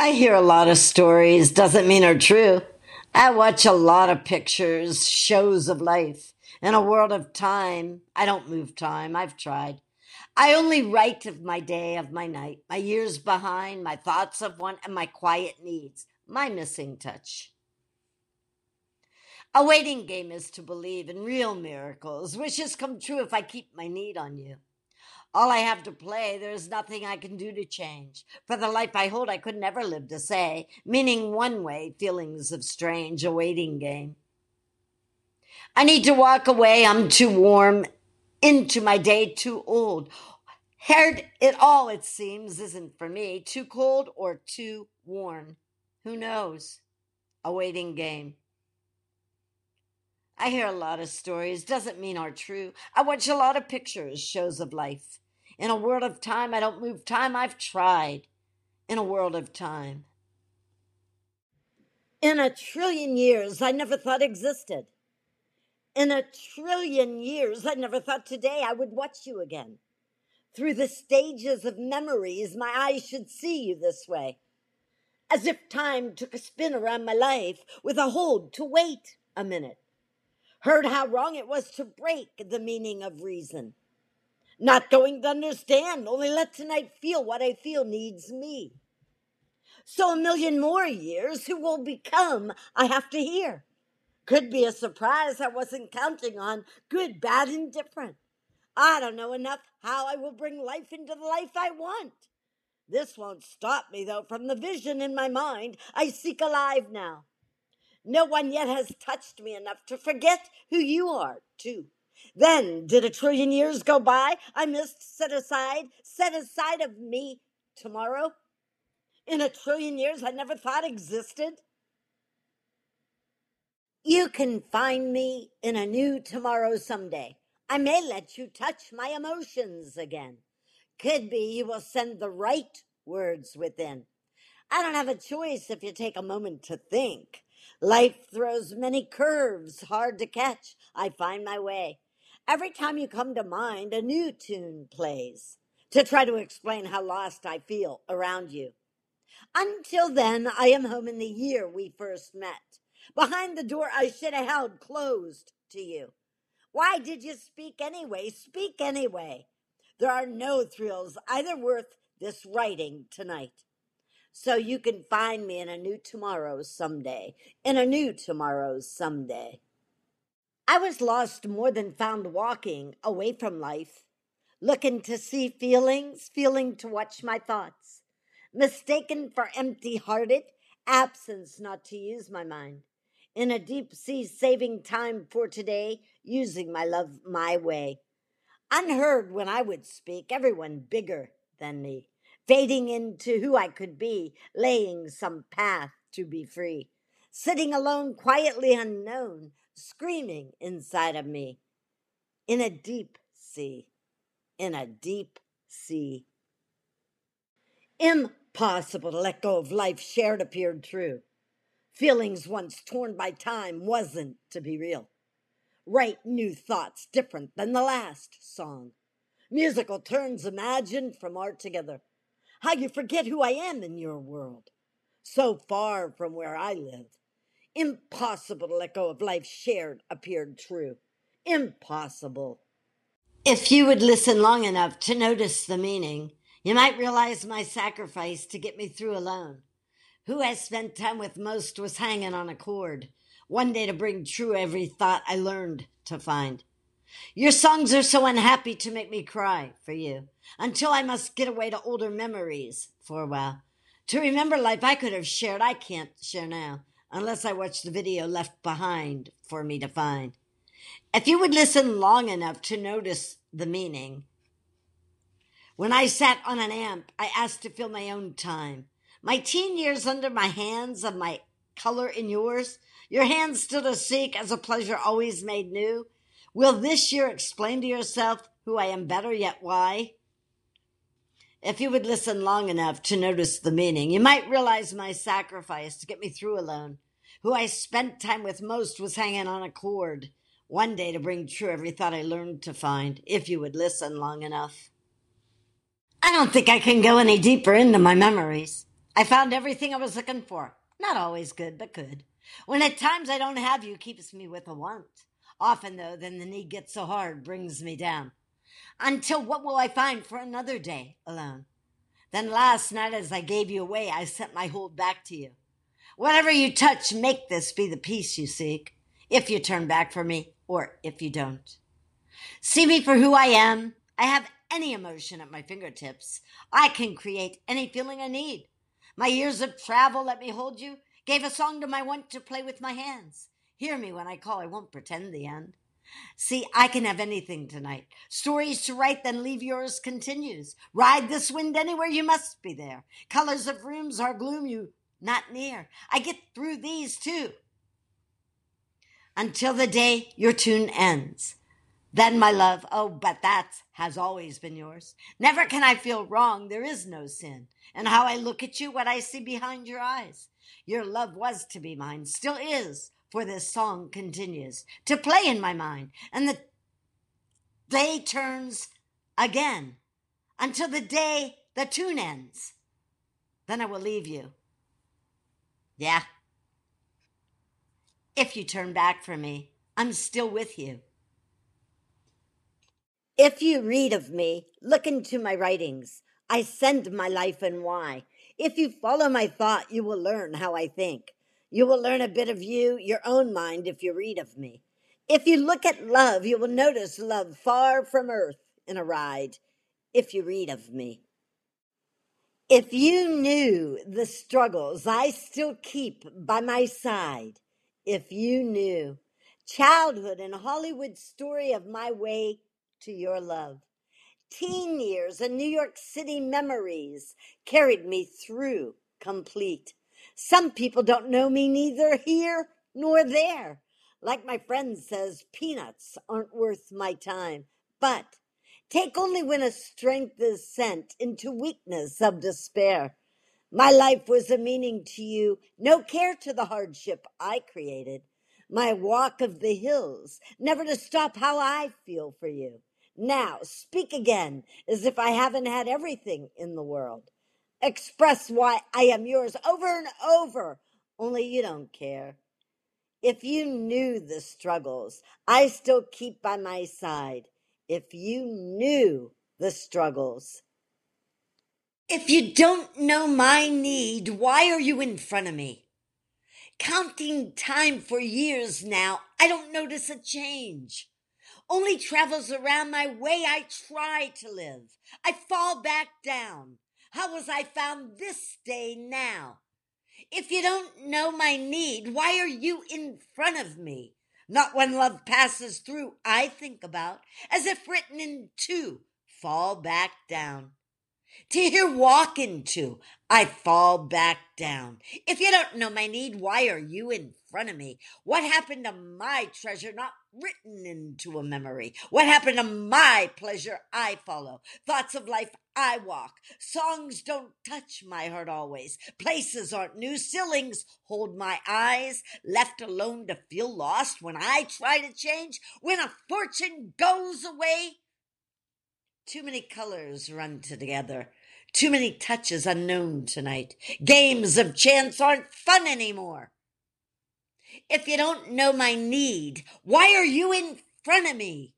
I hear a lot of stories, doesn't mean are true. I watch a lot of pictures, shows of life. In a world of time, I don't move time, I've tried. I only write of my day, of my night, my years behind, my thoughts of one, and my quiet needs, my missing touch. A waiting game is to believe in real miracles. Wishes come true if I keep my need on you. All I have to play, there's nothing I can do to change. For the life I hold, I could never live to say, meaning one way, feelings of strange, a waiting game. I need to walk away, I'm too warm, into my day too old. Heard it all, it seems, isn't for me. Too cold or too worn. Who knows? A waiting game. I hear a lot of stories, doesn't mean are true. I watch a lot of pictures, shows of life. In a world of time, I don't move time, I've tried. In a world of time. In a trillion years, I never thought existed. In a trillion years, I never thought today I would watch you again. Through the stages of memories, my eyes should see you this way. As if time took a spin around my life with a hold to wait a minute heard how wrong it was to break the meaning of reason. Not going to understand, only let tonight feel what I feel needs me. So a million more years, who will become, I have to hear. Could be a surprise I wasn't counting on, good, bad, indifferent. I don't know enough how I will bring life into the life I want. This won't stop me, though, from the vision in my mind. I seek alive now. No one yet has touched me enough to forget who you are, too. Then did a trillion years go by? I missed set aside, set aside of me tomorrow? In a trillion years I never thought existed? You can find me in a new tomorrow someday. I may let you touch my emotions again. Could be you will send the right words within. I don't have a choice if you take a moment to think. Life throws many curves, hard to catch. I find my way. Every time you come to mind, a new tune plays to try to explain how lost I feel around you. Until then, I am home in the year we first met. Behind the door I should have held closed to you. Why did you speak anyway? Speak anyway. There are no thrills either worth this writing tonight. So you can find me in a new tomorrow someday, in a new tomorrow someday. I was lost more than found walking away from life, looking to see feelings, feeling to watch my thoughts, mistaken for empty hearted, absence not to use my mind. In a deep sea, saving time for today, using my love my way. Unheard when I would speak, everyone bigger than me fading into who I could be, laying some path to be free, sitting alone, quietly unknown, screaming inside of me, in a deep sea, in a deep sea. Impossible to let go of life shared appeared true. Feelings once torn by time wasn't to be real. Write new thoughts different than the last song. Musical turns imagined from art together how you forget who I am in your world. So far from where I live. Impossible to let go of life shared appeared true. Impossible. If you would listen long enough to notice the meaning, you might realize my sacrifice to get me through alone. Who I spent time with most was hanging on a cord, one day to bring true every thought I learned to find. Your songs are so unhappy to make me cry for you until I must get away to older memories for a while. To remember life I could have shared, I can't share now unless I watch the video left behind for me to find. If you would listen long enough to notice the meaning. When I sat on an amp, I asked to fill my own time. My teen years under my hands of my color in yours, your hands still to seek as a pleasure always made new. Will this year explain to yourself who I am better yet why? If you would listen long enough to notice the meaning, you might realize my sacrifice to get me through alone. Who I spent time with most was hanging on a cord, one day to bring true every thought I learned to find, if you would listen long enough. I don't think I can go any deeper into my memories. I found everything I was looking for. Not always good, but good. When at times I don't have you, keeps me with a want. Often, though, then the need gets so hard, brings me down. Until what will I find for another day alone? Then last night, as I gave you away, I sent my hold back to you. Whatever you touch, make this be the peace you seek. If you turn back for me, or if you don't. See me for who I am. I have any emotion at my fingertips. I can create any feeling I need. My years of travel let me hold you, gave a song to my want to play with my hands. Hear me when I call, I won't pretend the end. See, I can have anything tonight. Stories to write, then leave yours continues. Ride this wind anywhere, you must be there. Colors of rooms are gloom, you not near. I get through these too. Until the day your tune ends. Then, my love, oh, but that has always been yours. Never can I feel wrong. There is no sin. And how I look at you, what I see behind your eyes. Your love was to be mine, still is, for this song continues to play in my mind. And the day turns again until the day the tune ends. Then I will leave you. Yeah. If you turn back for me, I'm still with you. If you read of me, look into my writings. I send my life and why. If you follow my thought, you will learn how I think. You will learn a bit of you, your own mind, if you read of me. If you look at love, you will notice love far from earth in a ride, if you read of me. If you knew the struggles I still keep by my side, if you knew childhood and Hollywood story of my way to your love. Teen years and New York City memories carried me through complete. Some people don't know me neither here nor there. Like my friend says, peanuts aren't worth my time. But take only when a strength is sent into weakness of despair. My life was a meaning to you, no care to the hardship I created. My walk of the hills, never to stop how I feel for you. Now speak again as if I haven't had everything in the world. Express why I am yours over and over, only you don't care. If you knew the struggles I still keep by my side, if you knew the struggles. If you don't know my need, why are you in front of me? Counting time for years now, I don't notice a change only travels around my way I try to live. I fall back down. How was I found this day now? If you don't know my need, why are you in front of me? Not when love passes through, I think about, as if written in two, fall back down to hear walk into, I fall back down. If you don't know my need, why are you in front of me? What happened to my treasure not written into a memory? What happened to my pleasure I follow? Thoughts of life I walk. Songs don't touch my heart always. Places aren't new. Ceilings hold my eyes. Left alone to feel lost when I try to change. When a fortune goes away. Too many colors run together. Too many touches unknown tonight. Games of chance aren't fun anymore. If you don't know my need, why are you in front of me?